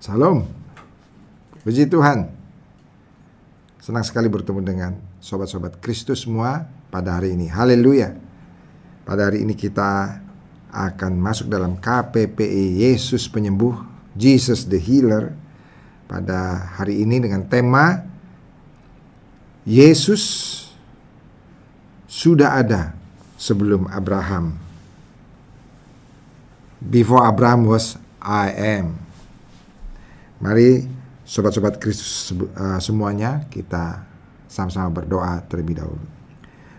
Salam. Puji Tuhan. Senang sekali bertemu dengan sobat-sobat Kristus semua pada hari ini. Haleluya. Pada hari ini kita akan masuk dalam KPPI Yesus Penyembuh, Jesus the Healer. Pada hari ini dengan tema Yesus sudah ada sebelum Abraham. Before Abraham was I am. Mari sobat-sobat Kristus uh, semuanya kita sama-sama berdoa terlebih dahulu.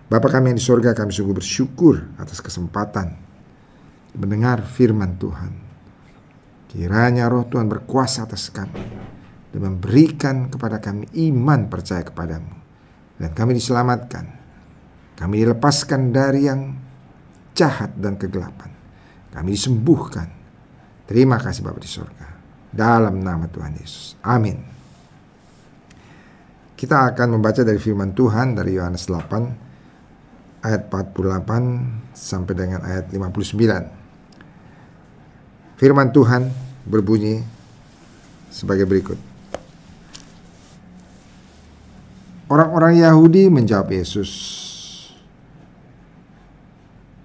Bapa kami yang di sorga kami sungguh bersyukur atas kesempatan mendengar firman Tuhan. Kiranya roh Tuhan berkuasa atas kami dan memberikan kepada kami iman percaya kepadamu. Dan kami diselamatkan. Kami dilepaskan dari yang jahat dan kegelapan. Kami disembuhkan. Terima kasih Bapak di sorga dalam nama Tuhan Yesus. Amin. Kita akan membaca dari firman Tuhan dari Yohanes 8 ayat 48 sampai dengan ayat 59. Firman Tuhan berbunyi sebagai berikut. Orang-orang Yahudi menjawab Yesus,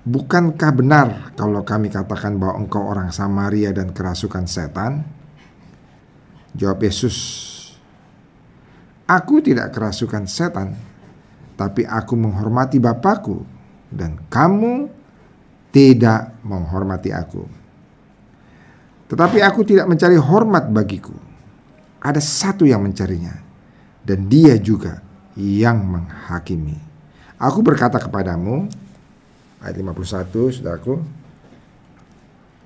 Bukankah benar kalau kami katakan bahwa engkau orang Samaria dan kerasukan setan? Jawab Yesus, Aku tidak kerasukan setan, tapi aku menghormati Bapakku dan kamu tidak menghormati aku. Tetapi aku tidak mencari hormat bagiku. Ada satu yang mencarinya dan dia juga yang menghakimi. Aku berkata kepadamu ayat 51 Saudaraku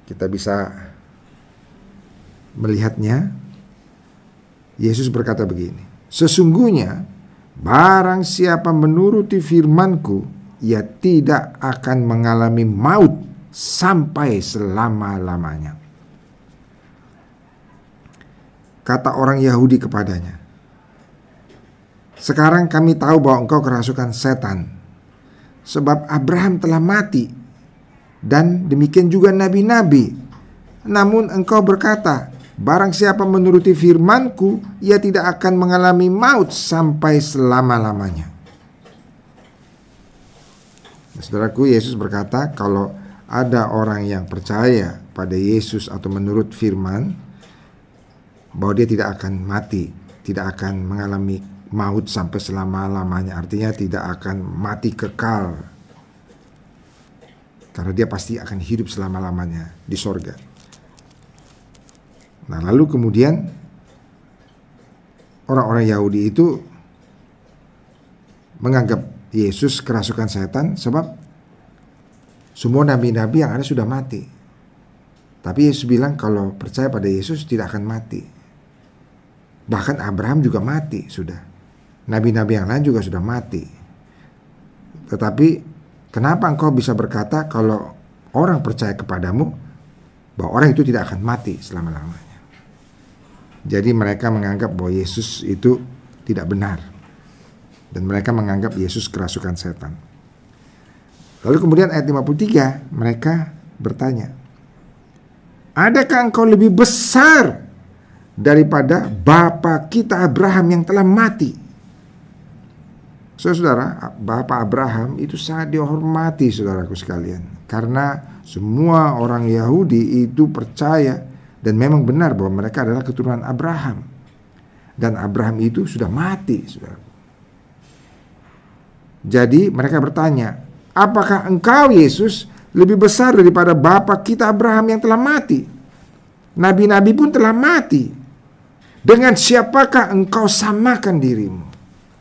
kita bisa melihatnya Yesus berkata begini, Sesungguhnya barang siapa menuruti firmanku, ia tidak akan mengalami maut sampai selama-lamanya. Kata orang Yahudi kepadanya, Sekarang kami tahu bahwa engkau kerasukan setan, sebab Abraham telah mati, dan demikian juga nabi-nabi. Namun engkau berkata, Barang siapa menuruti firmanku, ia tidak akan mengalami maut sampai selama-lamanya. Saudaraku, Yesus berkata, kalau ada orang yang percaya pada Yesus atau menurut firman, bahwa dia tidak akan mati, tidak akan mengalami maut sampai selama-lamanya. Artinya tidak akan mati kekal. Karena dia pasti akan hidup selama-lamanya di sorga. Nah, lalu kemudian orang-orang Yahudi itu menganggap Yesus kerasukan setan sebab semua nabi-nabi yang ada sudah mati. Tapi Yesus bilang kalau percaya pada Yesus tidak akan mati. Bahkan Abraham juga mati sudah. Nabi-nabi yang lain juga sudah mati. Tetapi kenapa engkau bisa berkata kalau orang percaya kepadamu bahwa orang itu tidak akan mati selama-lamanya? Jadi mereka menganggap bahwa Yesus itu tidak benar. Dan mereka menganggap Yesus kerasukan setan. Lalu kemudian ayat 53 mereka bertanya, Adakah engkau lebih besar daripada Bapa kita Abraham yang telah mati? Saudara, Bapak Abraham itu sangat dihormati saudaraku sekalian. Karena semua orang Yahudi itu percaya dan memang benar bahwa mereka adalah keturunan Abraham. Dan Abraham itu sudah mati, saudara. Jadi mereka bertanya, apakah engkau Yesus lebih besar daripada bapak kita Abraham yang telah mati? Nabi-nabi pun telah mati. Dengan siapakah engkau samakan dirimu?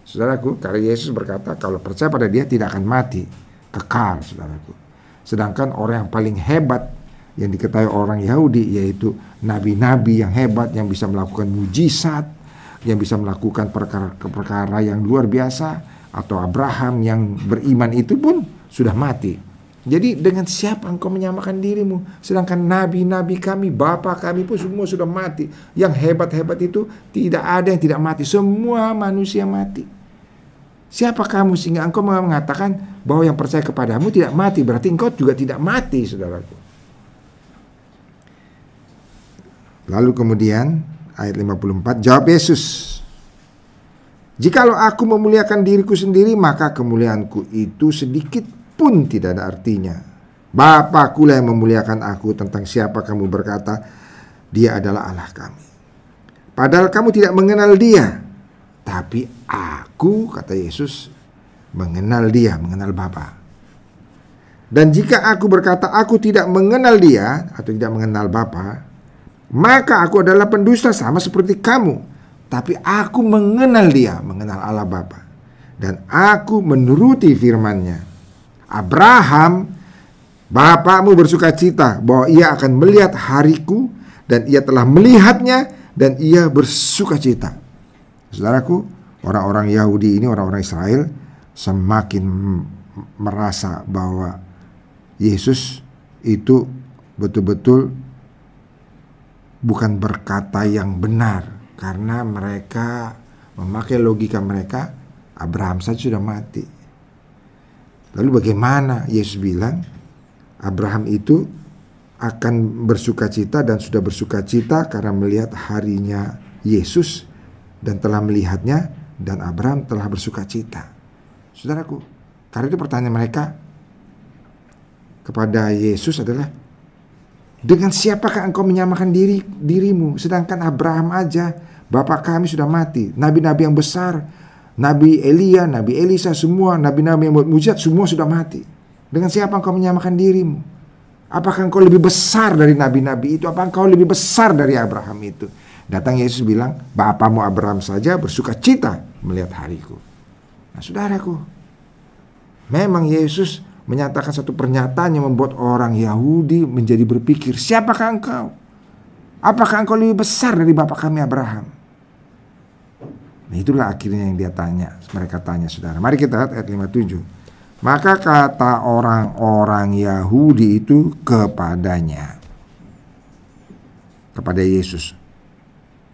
Saudaraku, karena Yesus berkata kalau percaya pada dia tidak akan mati, kekal, saudaraku. Sedangkan orang yang paling hebat yang diketahui orang Yahudi yaitu nabi-nabi yang hebat yang bisa melakukan mujizat, yang bisa melakukan perkara-perkara yang luar biasa atau Abraham yang beriman itu pun sudah mati. Jadi dengan siapa engkau menyamakan dirimu? Sedangkan nabi-nabi kami, bapak kami pun semua sudah mati. Yang hebat-hebat itu tidak ada yang tidak mati. Semua manusia mati. Siapa kamu sehingga engkau mengatakan bahwa yang percaya kepadamu tidak mati? Berarti engkau juga tidak mati, saudaraku. Lalu kemudian ayat 54 jawab Yesus Jikalau aku memuliakan diriku sendiri maka kemuliaanku itu sedikit pun tidak ada artinya Bapakku yang memuliakan aku tentang siapa kamu berkata dia adalah Allah kami Padahal kamu tidak mengenal dia Tapi aku kata Yesus mengenal dia, mengenal Bapa. Dan jika aku berkata aku tidak mengenal dia atau tidak mengenal Bapa, maka aku adalah pendusta sama seperti kamu. Tapi aku mengenal dia, mengenal Allah Bapa. Dan aku menuruti firman-Nya. Abraham, bapakmu bersuka cita bahwa ia akan melihat hariku dan ia telah melihatnya dan ia bersuka cita. Saudaraku, orang-orang Yahudi ini, orang-orang Israel semakin merasa bahwa Yesus itu betul-betul bukan berkata yang benar karena mereka memakai logika mereka Abraham saja sudah mati. Lalu bagaimana Yesus bilang Abraham itu akan bersuka cita dan sudah bersuka cita karena melihat harinya Yesus dan telah melihatnya dan Abraham telah bersuka cita. Saudaraku, karena itu pertanyaan mereka kepada Yesus adalah dengan siapakah engkau menyamakan diri dirimu sedangkan Abraham aja bapak kami sudah mati, nabi-nabi yang besar, Nabi Elia, Nabi Elisa semua, nabi-nabi yang buat mujizat semua sudah mati. Dengan siapa engkau menyamakan dirimu? Apakah engkau lebih besar dari nabi-nabi itu? Apakah engkau lebih besar dari Abraham itu? Datang Yesus bilang, Bapamu Abraham saja bersuka cita melihat hariku. Nah, saudaraku, memang Yesus menyatakan satu pernyataan yang membuat orang Yahudi menjadi berpikir, siapakah engkau? Apakah engkau lebih besar dari bapak kami Abraham? Nah, itulah akhirnya yang dia tanya, mereka tanya saudara. Mari kita lihat ayat 57. Maka kata orang-orang Yahudi itu kepadanya. Kepada Yesus.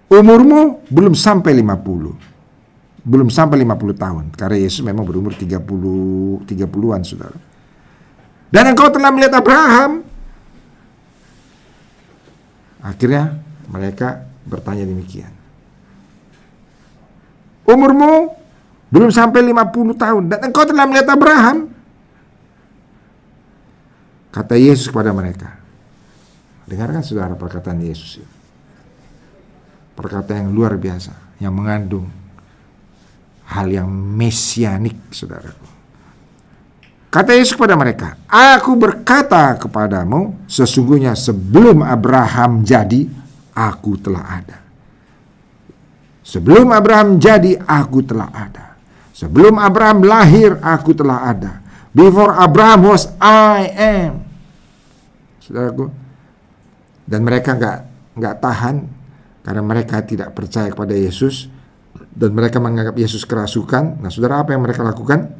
Umurmu belum sampai 50 belum sampai 50 tahun karena Yesus memang berumur 30 30-an Saudara. Dan engkau telah melihat Abraham. Akhirnya mereka bertanya demikian. Umurmu belum sampai 50 tahun dan engkau telah melihat Abraham. Kata Yesus kepada mereka. Dengarkan saudara perkataan Yesus itu. Perkataan yang luar biasa yang mengandung hal yang mesianik, saudaraku. Kata Yesus kepada mereka, Aku berkata kepadamu, sesungguhnya sebelum Abraham jadi, aku telah ada. Sebelum Abraham jadi, aku telah ada. Sebelum Abraham lahir, aku telah ada. Before Abraham was, I am. Saudaraku. Dan mereka nggak nggak tahan karena mereka tidak percaya kepada Yesus dan mereka menganggap Yesus kerasukan. Nah, saudara apa yang mereka lakukan?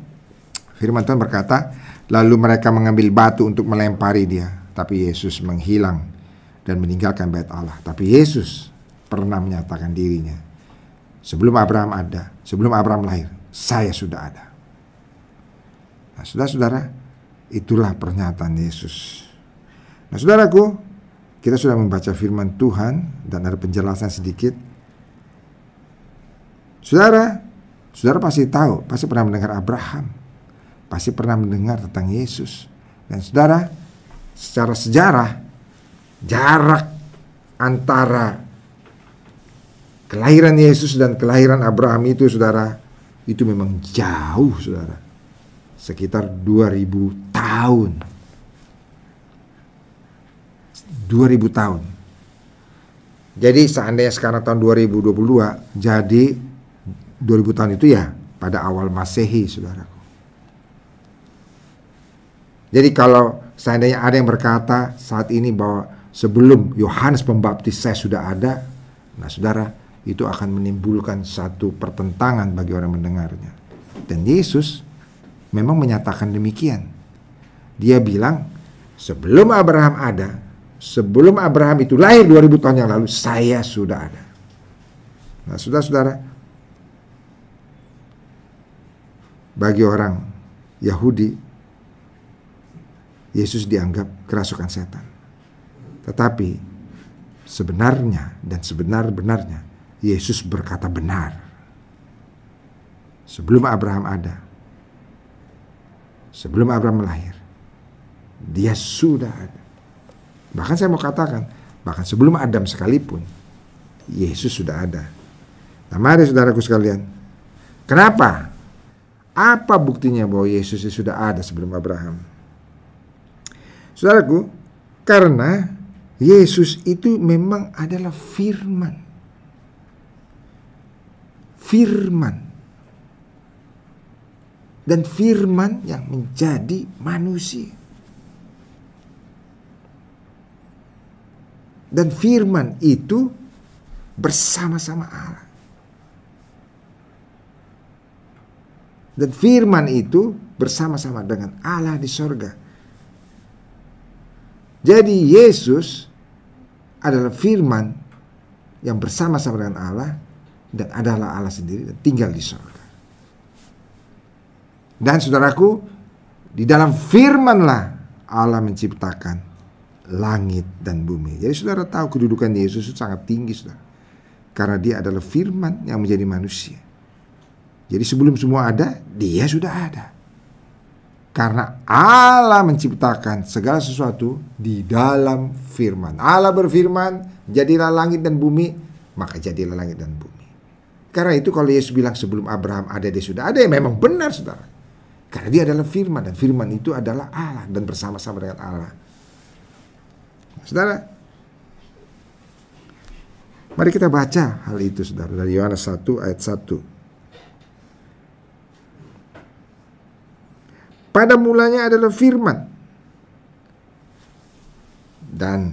Firman Tuhan berkata, lalu mereka mengambil batu untuk melempari dia, tapi Yesus menghilang dan meninggalkan bait Allah. Tapi Yesus pernah menyatakan dirinya, sebelum Abraham ada, sebelum Abraham lahir, saya sudah ada. Nah, saudara-saudara, itulah pernyataan Yesus. Nah, saudaraku, kita sudah membaca firman Tuhan dan ada penjelasan sedikit Saudara, saudara pasti tahu, pasti pernah mendengar Abraham, pasti pernah mendengar tentang Yesus. Dan saudara, secara sejarah, jarak antara kelahiran Yesus dan kelahiran Abraham itu, saudara, itu memang jauh, saudara. Sekitar 2000 tahun. 2000 tahun. Jadi seandainya sekarang tahun 2022, jadi 2000 tahun itu ya pada awal Masehi, saudaraku. Jadi kalau seandainya ada yang berkata saat ini bahwa sebelum Yohanes Pembaptis saya sudah ada, nah saudara, itu akan menimbulkan satu pertentangan bagi orang mendengarnya. Dan Yesus memang menyatakan demikian. Dia bilang, sebelum Abraham ada, sebelum Abraham itu lahir 2000 tahun yang lalu, saya sudah ada. Nah, saudara-saudara, bagi orang Yahudi Yesus dianggap kerasukan setan. Tetapi sebenarnya dan sebenar-benarnya Yesus berkata benar. Sebelum Abraham ada, sebelum Abraham lahir, dia sudah ada. Bahkan saya mau katakan, bahkan sebelum Adam sekalipun, Yesus sudah ada. Nah mari saudaraku sekalian, kenapa? Apa buktinya bahwa Yesus sudah ada sebelum Abraham? Saudaraku, karena Yesus itu memang adalah firman. Firman. Dan firman yang menjadi manusia. Dan firman itu bersama-sama Allah. Dan firman itu bersama-sama dengan Allah di sorga. Jadi Yesus adalah firman yang bersama-sama dengan Allah dan adalah Allah sendiri dan tinggal di sorga. Dan saudaraku, di dalam firmanlah Allah menciptakan langit dan bumi. Jadi saudara tahu kedudukan Yesus itu sangat tinggi saudara. Karena dia adalah firman yang menjadi manusia. Jadi sebelum semua ada, dia sudah ada. Karena Allah menciptakan segala sesuatu di dalam firman. Allah berfirman, jadilah langit dan bumi, maka jadilah langit dan bumi. Karena itu kalau Yesus bilang sebelum Abraham ada, dia sudah ada, ya memang benar saudara. Karena dia adalah firman, dan firman itu adalah Allah, dan bersama-sama dengan Allah. Saudara, Mari kita baca hal itu saudara dari Yohanes 1 ayat 1. Pada mulanya adalah firman. Dan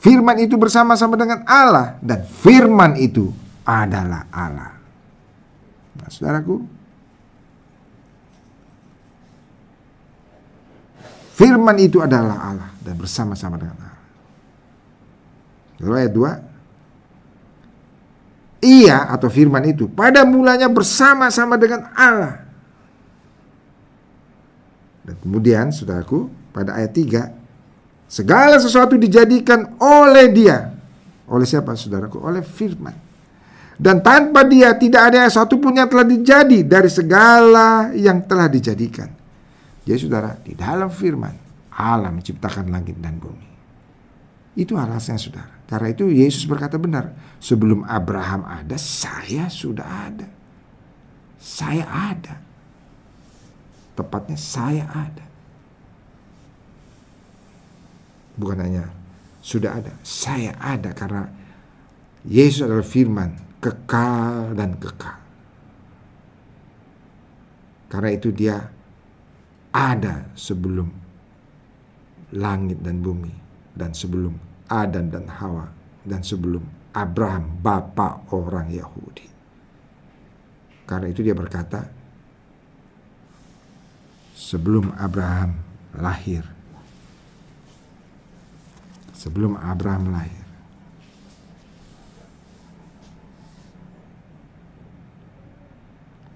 firman itu bersama-sama dengan Allah dan firman itu adalah Allah. Nah, saudaraku, firman itu adalah Allah dan bersama-sama dengan Allah. Lalu ayat 2. Ia atau firman itu pada mulanya bersama-sama dengan Allah. Dan kemudian saudaraku pada ayat 3 segala sesuatu dijadikan oleh dia. Oleh siapa saudaraku? Oleh firman. Dan tanpa dia tidak ada satu pun yang telah dijadi dari segala yang telah dijadikan. Jadi saudara, di dalam firman Allah menciptakan langit dan bumi. Itu alasannya saudara. Karena itu Yesus berkata benar, sebelum Abraham ada, saya sudah ada. Saya ada. Tepatnya saya ada. Bukan hanya sudah ada, saya ada karena Yesus adalah firman kekal dan kekal. Karena itu dia ada sebelum langit dan bumi dan sebelum Adam dan Hawa dan sebelum Abraham bapak orang Yahudi. Karena itu dia berkata, sebelum Abraham lahir, sebelum Abraham lahir,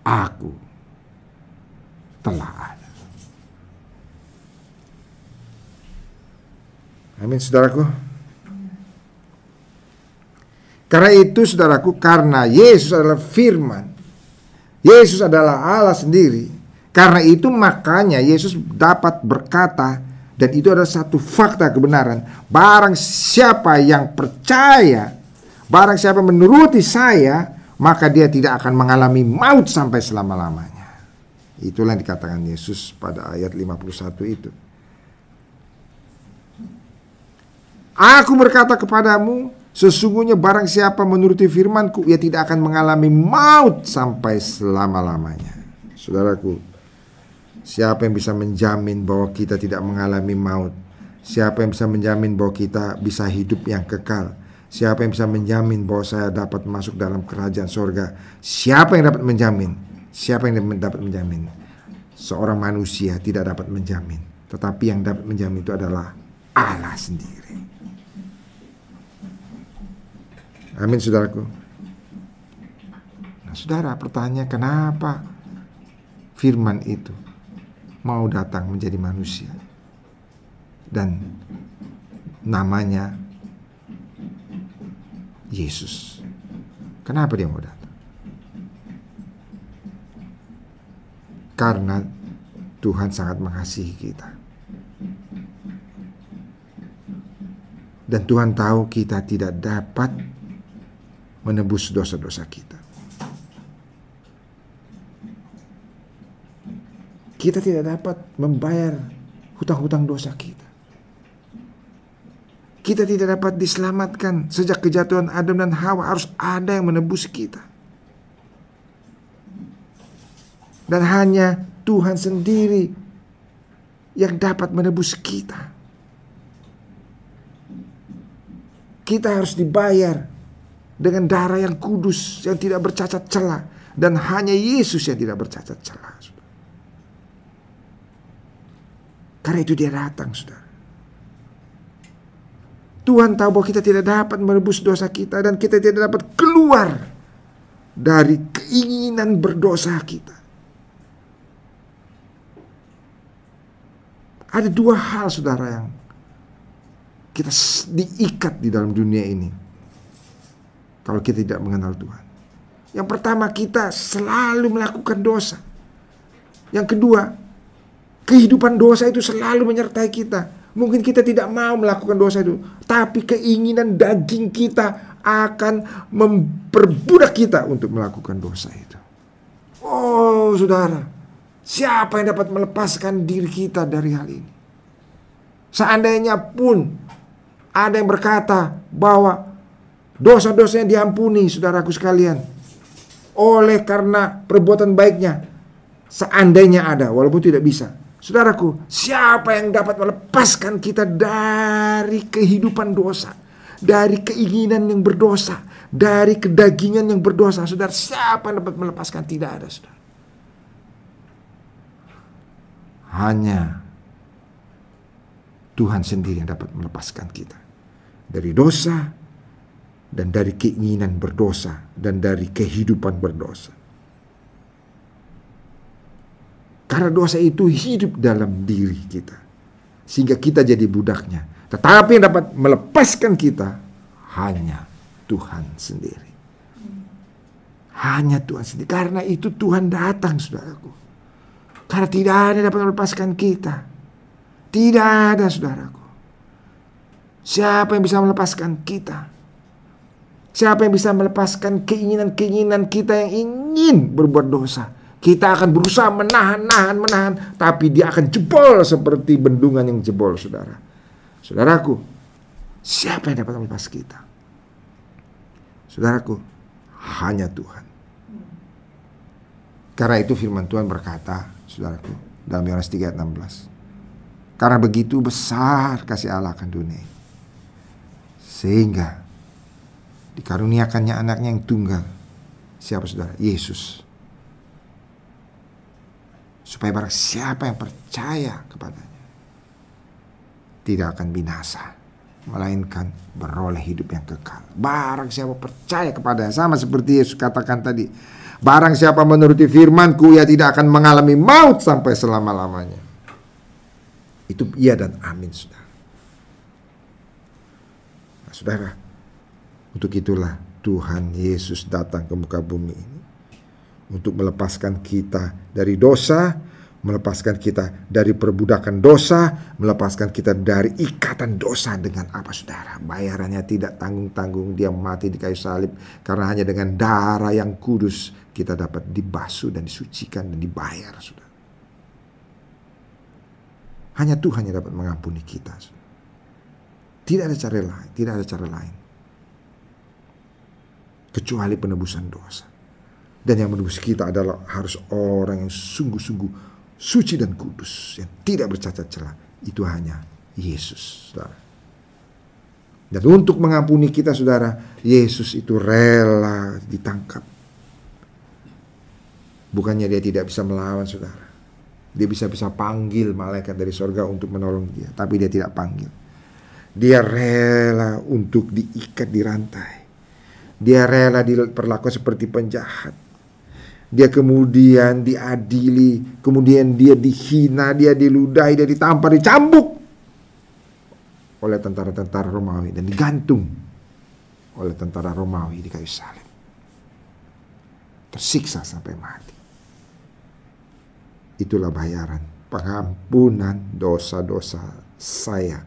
aku telah ada. Amin, saudaraku. Karena itu saudaraku, karena Yesus adalah firman. Yesus adalah Allah sendiri. Karena itu makanya Yesus dapat berkata dan itu adalah satu fakta kebenaran. Barang siapa yang percaya, barang siapa menuruti saya, maka dia tidak akan mengalami maut sampai selama-lamanya. Itulah yang dikatakan Yesus pada ayat 51 itu. Aku berkata kepadamu, Sesungguhnya barang siapa menuruti firmanku Ia tidak akan mengalami maut sampai selama-lamanya. Saudaraku Siapa yang bisa menjamin bahwa kita tidak mengalami maut? Siapa yang bisa menjamin bahwa kita bisa hidup yang kekal? Siapa yang bisa menjamin bahwa saya dapat masuk dalam kerajaan sorga? Siapa yang dapat menjamin? Siapa yang dapat menjamin? Seorang manusia tidak dapat menjamin. Tetapi yang dapat menjamin itu adalah Allah sendiri Amin saudaraku. Nah, saudara pertanyaan kenapa firman itu mau datang menjadi manusia dan namanya Yesus. Kenapa dia mau datang? Karena Tuhan sangat mengasihi kita. Dan Tuhan tahu kita tidak dapat menebus dosa-dosa kita. Kita tidak dapat membayar hutang-hutang dosa kita. Kita tidak dapat diselamatkan sejak kejatuhan Adam dan Hawa harus ada yang menebus kita. Dan hanya Tuhan sendiri yang dapat menebus kita. Kita harus dibayar dengan darah yang kudus yang tidak bercacat celah dan hanya Yesus yang tidak bercacat celah. Karena itu dia datang, saudara. Tuhan tahu bahwa kita tidak dapat merebus dosa kita dan kita tidak dapat keluar dari keinginan berdosa kita. Ada dua hal saudara yang kita diikat di dalam dunia ini. Kalau kita tidak mengenal Tuhan. Yang pertama kita selalu melakukan dosa. Yang kedua Kehidupan dosa itu selalu menyertai kita. Mungkin kita tidak mau melakukan dosa itu, tapi keinginan daging kita akan memperbudak kita untuk melakukan dosa itu. Oh, saudara, siapa yang dapat melepaskan diri kita dari hal ini? Seandainya pun ada yang berkata bahwa dosa-dosa yang diampuni, saudaraku sekalian, oleh karena perbuatan baiknya, seandainya ada, walaupun tidak bisa, Saudaraku, siapa yang dapat melepaskan kita dari kehidupan dosa, dari keinginan yang berdosa, dari kedagingan yang berdosa? Saudara, siapa yang dapat melepaskan? Tidak ada, saudara. Hanya Tuhan sendiri yang dapat melepaskan kita dari dosa dan dari keinginan berdosa dan dari kehidupan berdosa. Karena dosa itu hidup dalam diri kita. Sehingga kita jadi budaknya. Tetapi yang dapat melepaskan kita hanya Tuhan sendiri. Hanya Tuhan sendiri. Karena itu Tuhan datang saudaraku. Karena tidak ada yang dapat melepaskan kita. Tidak ada saudaraku. Siapa yang bisa melepaskan kita? Siapa yang bisa melepaskan keinginan-keinginan kita yang ingin berbuat dosa? Kita akan berusaha menahan, nahan, menahan, tapi dia akan jebol seperti bendungan yang jebol, saudara. Saudaraku, siapa yang dapat melepas kita? Saudaraku, hanya Tuhan. Karena itu firman Tuhan berkata, saudaraku, dalam Yohanes 3 ayat 16. Karena begitu besar kasih Allah akan dunia. Sehingga dikaruniakannya anaknya yang tunggal. Siapa saudara? Yesus supaya barang siapa yang percaya kepadanya tidak akan binasa melainkan beroleh hidup yang kekal. Barang siapa percaya kepadanya sama seperti Yesus katakan tadi, barang siapa menuruti firmanku ia tidak akan mengalami maut sampai selama-lamanya. Itu iya dan amin saudara. Nah, saudara, untuk itulah Tuhan Yesus datang ke muka bumi ini untuk melepaskan kita dari dosa, melepaskan kita dari perbudakan dosa, melepaskan kita dari ikatan dosa dengan apa saudara? Bayarannya tidak tanggung-tanggung, dia mati di kayu salib karena hanya dengan darah yang kudus kita dapat dibasuh dan disucikan dan dibayar saudara. Hanya Tuhan yang dapat mengampuni kita. Tidak ada cara lain, tidak ada cara lain. Kecuali penebusan dosa. Dan yang menebus kita adalah harus orang yang sungguh-sungguh suci dan kudus. Yang tidak bercacat celah. Itu hanya Yesus, saudara. Dan untuk mengampuni kita, saudara, Yesus itu rela ditangkap. Bukannya dia tidak bisa melawan, saudara. Dia bisa-bisa panggil malaikat dari sorga untuk menolong dia. Tapi dia tidak panggil. Dia rela untuk diikat di rantai. Dia rela diperlakukan seperti penjahat dia kemudian diadili, kemudian dia dihina, dia diludahi, dia ditampar, dicambuk oleh tentara-tentara Romawi dan digantung oleh tentara Romawi di kayu salib. Tersiksa sampai mati. Itulah bayaran pengampunan dosa-dosa saya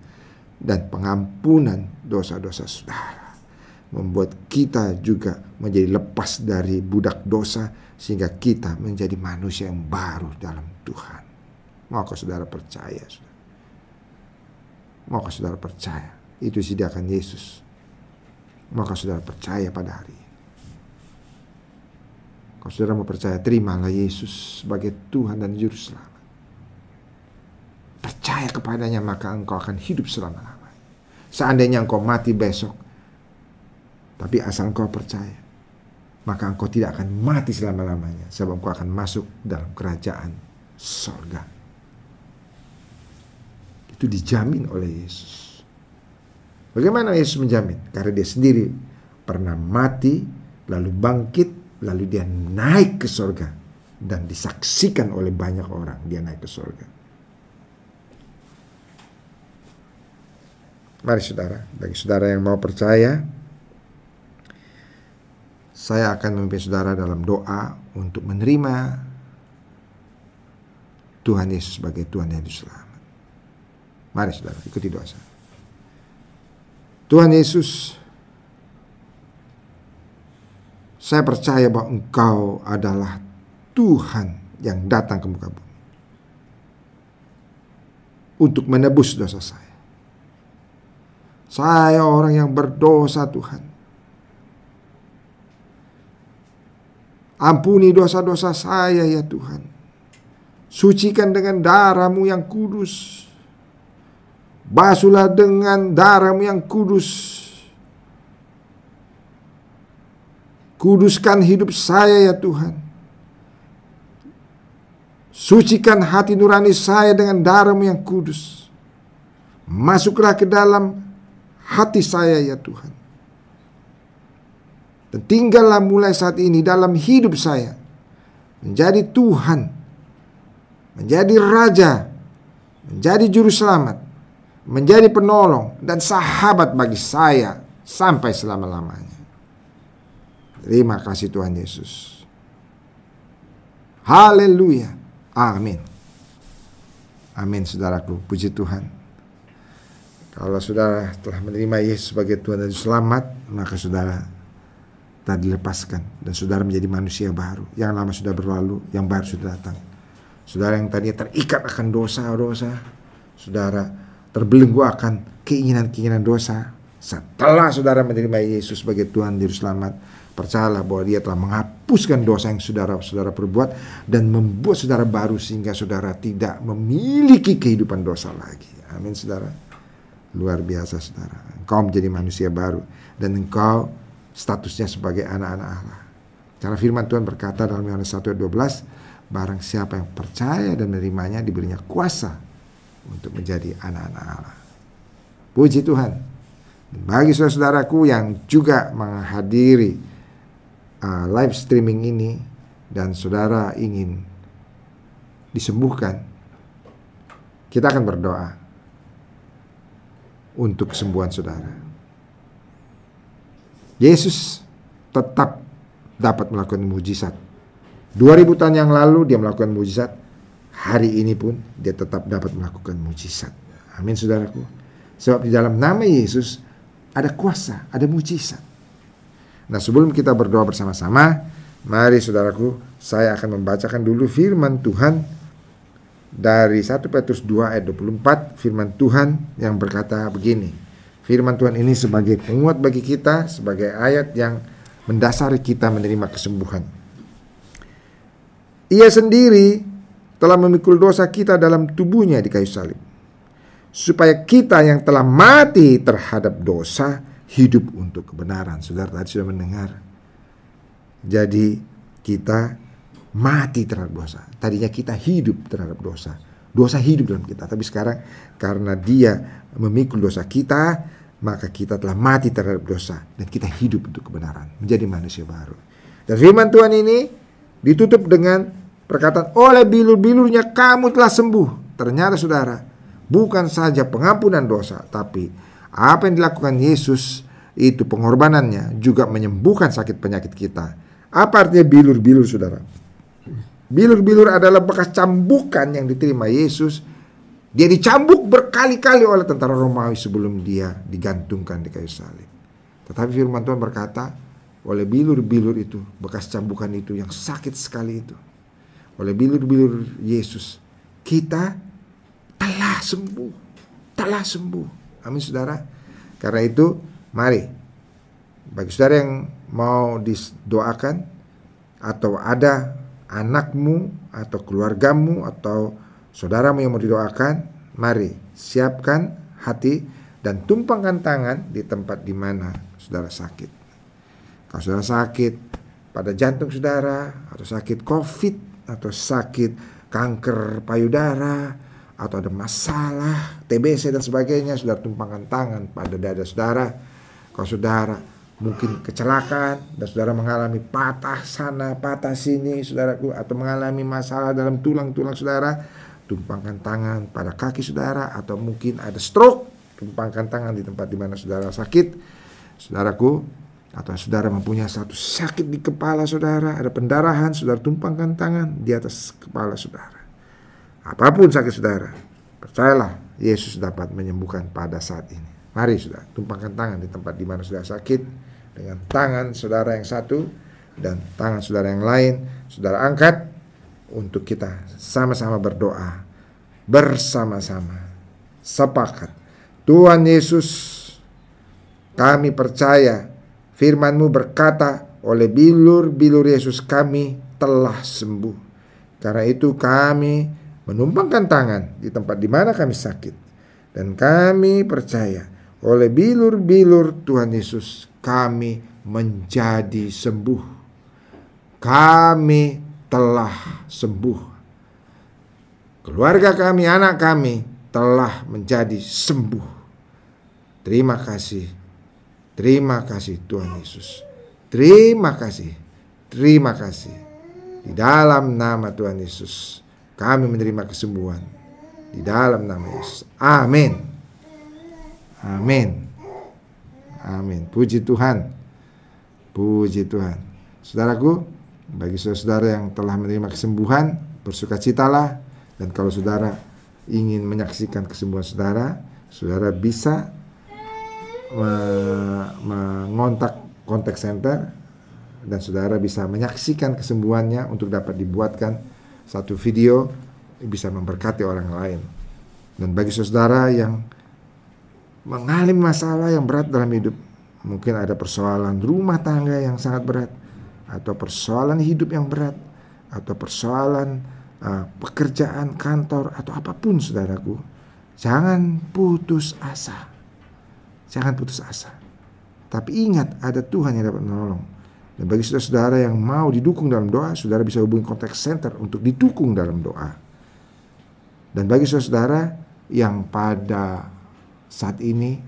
dan pengampunan dosa-dosa saudara. Membuat kita juga menjadi lepas dari budak dosa sehingga kita menjadi manusia yang baru dalam Tuhan. Maukah saudara percaya? Saudara? Maukah saudara percaya? Itu sediakan Yesus. Maka saudara percaya pada hari ini. Kalau saudara mau percaya, terimalah Yesus sebagai Tuhan dan Juru Selamat. Percaya kepadanya, maka engkau akan hidup selama-lamanya. Seandainya engkau mati besok, tapi asal engkau percaya, maka engkau tidak akan mati selama-lamanya. Sebab engkau akan masuk dalam kerajaan sorga. Itu dijamin oleh Yesus. Bagaimana Yesus menjamin? Karena dia sendiri pernah mati, lalu bangkit, lalu dia naik ke sorga. Dan disaksikan oleh banyak orang dia naik ke sorga. Mari saudara, bagi saudara yang mau percaya, saya akan memimpin saudara dalam doa untuk menerima Tuhan Yesus sebagai Tuhan yang Islam. Mari saudara, ikuti doa saya. Tuhan Yesus, saya percaya bahwa Engkau adalah Tuhan yang datang ke muka bumi untuk menebus dosa saya. Saya orang yang berdosa Tuhan. Ampuni dosa-dosa saya ya Tuhan. Sucikan dengan darahmu yang kudus. Basuhlah dengan darahmu yang kudus. Kuduskan hidup saya ya Tuhan. Sucikan hati nurani saya dengan darahmu yang kudus. Masuklah ke dalam hati saya ya Tuhan. Dan tinggallah mulai saat ini dalam hidup saya. Menjadi Tuhan. Menjadi Raja. Menjadi Juru Selamat menjadi penolong dan sahabat bagi saya sampai selama-lamanya. Terima kasih Tuhan Yesus. Haleluya. Amin. Amin saudaraku. Puji Tuhan. Kalau saudara telah menerima Yesus sebagai Tuhan dan Selamat, maka saudara telah dilepaskan dan saudara menjadi manusia baru. Yang lama sudah berlalu, yang baru sudah datang. Saudara yang tadinya terikat akan dosa-dosa, saudara terbelenggu akan keinginan-keinginan dosa. Setelah saudara menerima Yesus sebagai Tuhan Juru Selamat, percayalah bahwa dia telah menghapuskan dosa yang saudara-saudara perbuat dan membuat saudara baru sehingga saudara tidak memiliki kehidupan dosa lagi. Amin saudara. Luar biasa saudara. Engkau menjadi manusia baru dan engkau statusnya sebagai anak-anak Allah. Karena firman Tuhan berkata dalam Yohanes 1 ayat 12, barang siapa yang percaya dan menerimanya diberinya kuasa untuk menjadi anak-anak Allah. Puji Tuhan. Bagi saudaraku yang juga menghadiri uh, live streaming ini dan saudara ingin disembuhkan, kita akan berdoa untuk kesembuhan saudara. Yesus tetap dapat melakukan mujizat. 2000 tahun yang lalu dia melakukan mujizat, hari ini pun dia tetap dapat melakukan mujizat. Amin saudaraku. Sebab di dalam nama Yesus ada kuasa, ada mujizat. Nah sebelum kita berdoa bersama-sama, mari saudaraku, saya akan membacakan dulu firman Tuhan dari 1 Petrus 2 ayat 24, firman Tuhan yang berkata begini. Firman Tuhan ini sebagai penguat bagi kita, sebagai ayat yang mendasari kita menerima kesembuhan. Ia sendiri telah memikul dosa kita dalam tubuhnya di kayu salib. Supaya kita yang telah mati terhadap dosa hidup untuk kebenaran. Saudara tadi sudah mendengar. Jadi kita mati terhadap dosa. Tadinya kita hidup terhadap dosa. Dosa hidup dalam kita. Tapi sekarang karena dia memikul dosa kita, maka kita telah mati terhadap dosa. Dan kita hidup untuk kebenaran. Menjadi manusia baru. Dan firman Tuhan ini ditutup dengan Perkataan oleh bilur-bilurnya kamu telah sembuh. Ternyata saudara, bukan saja pengampunan dosa, tapi apa yang dilakukan Yesus itu pengorbanannya juga menyembuhkan sakit penyakit kita. Apa artinya bilur-bilur saudara? Bilur-bilur adalah bekas cambukan yang diterima Yesus. Dia dicambuk berkali-kali oleh tentara Romawi sebelum dia digantungkan di kayu salib. Tetapi firman Tuhan berkata, oleh bilur-bilur itu, bekas cambukan itu yang sakit sekali itu, oleh bilur-bilur Yesus, kita telah sembuh, telah sembuh. Amin saudara. Karena itu, mari bagi saudara yang mau didoakan atau ada anakmu atau keluargamu atau saudaramu yang mau didoakan, mari siapkan hati dan tumpangkan tangan di tempat di mana saudara sakit. Kalau saudara sakit pada jantung saudara atau sakit covid atau sakit kanker payudara atau ada masalah TBC dan sebagainya sudah tumpangkan tangan pada dada saudara kalau saudara mungkin kecelakaan dan saudara mengalami patah sana patah sini saudaraku atau mengalami masalah dalam tulang-tulang saudara tumpangkan tangan pada kaki saudara atau mungkin ada stroke tumpangkan tangan di tempat di mana saudara sakit. Saudaraku atau saudara mempunyai satu sakit di kepala saudara ada pendarahan saudara tumpangkan tangan di atas kepala saudara. Apa pun sakit saudara, percayalah Yesus dapat menyembuhkan pada saat ini. Mari sudah tumpangkan tangan di tempat di mana sudah sakit dengan tangan saudara yang satu dan tangan saudara yang lain, saudara angkat untuk kita sama-sama berdoa bersama-sama. Sepakat. Tuhan Yesus, kami percaya firman-Mu berkata oleh bilur-bilur Yesus kami telah sembuh. Karena itu kami menumpangkan tangan di tempat di mana kami sakit. Dan kami percaya oleh bilur-bilur Tuhan Yesus kami menjadi sembuh. Kami telah sembuh. Keluarga kami, anak kami telah menjadi sembuh. Terima kasih. Terima kasih Tuhan Yesus. Terima kasih. Terima kasih. Di dalam nama Tuhan Yesus kami menerima kesembuhan di dalam nama Yesus. Amin. Amin. Amin. Puji Tuhan. Puji Tuhan. Saudaraku, bagi saudara-saudara yang telah menerima kesembuhan, bersukacitalah dan kalau saudara ingin menyaksikan kesembuhan saudara, saudara bisa mengontak kontak center dan saudara bisa menyaksikan kesembuhannya untuk dapat dibuatkan satu video bisa memberkati orang lain. Dan bagi saudara yang mengalami masalah yang berat dalam hidup, mungkin ada persoalan rumah tangga yang sangat berat, atau persoalan hidup yang berat, atau persoalan uh, pekerjaan kantor, atau apa pun saudaraku, jangan putus asa. Jangan putus asa. Tapi ingat ada Tuhan yang dapat menolong. Dan bagi saudara-saudara yang mau didukung dalam doa, saudara bisa hubungi kontak center untuk didukung dalam doa. Dan bagi saudara-saudara yang pada saat ini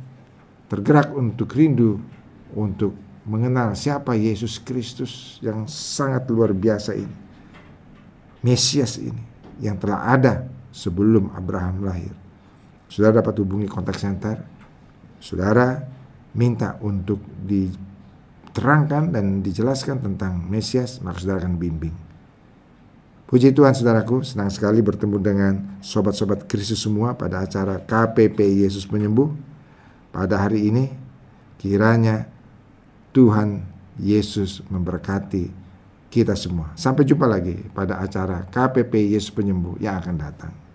tergerak untuk rindu untuk mengenal siapa Yesus Kristus yang sangat luar biasa ini. Mesias ini yang telah ada sebelum Abraham lahir. Saudara dapat hubungi kontak center. Saudara minta untuk di diterangkan dan dijelaskan tentang Mesias, maka saudara akan bimbing. Puji Tuhan saudaraku, senang sekali bertemu dengan sobat-sobat Kristus semua pada acara KPP Yesus Penyembuh. Pada hari ini, kiranya Tuhan Yesus memberkati kita semua. Sampai jumpa lagi pada acara KPP Yesus Penyembuh yang akan datang.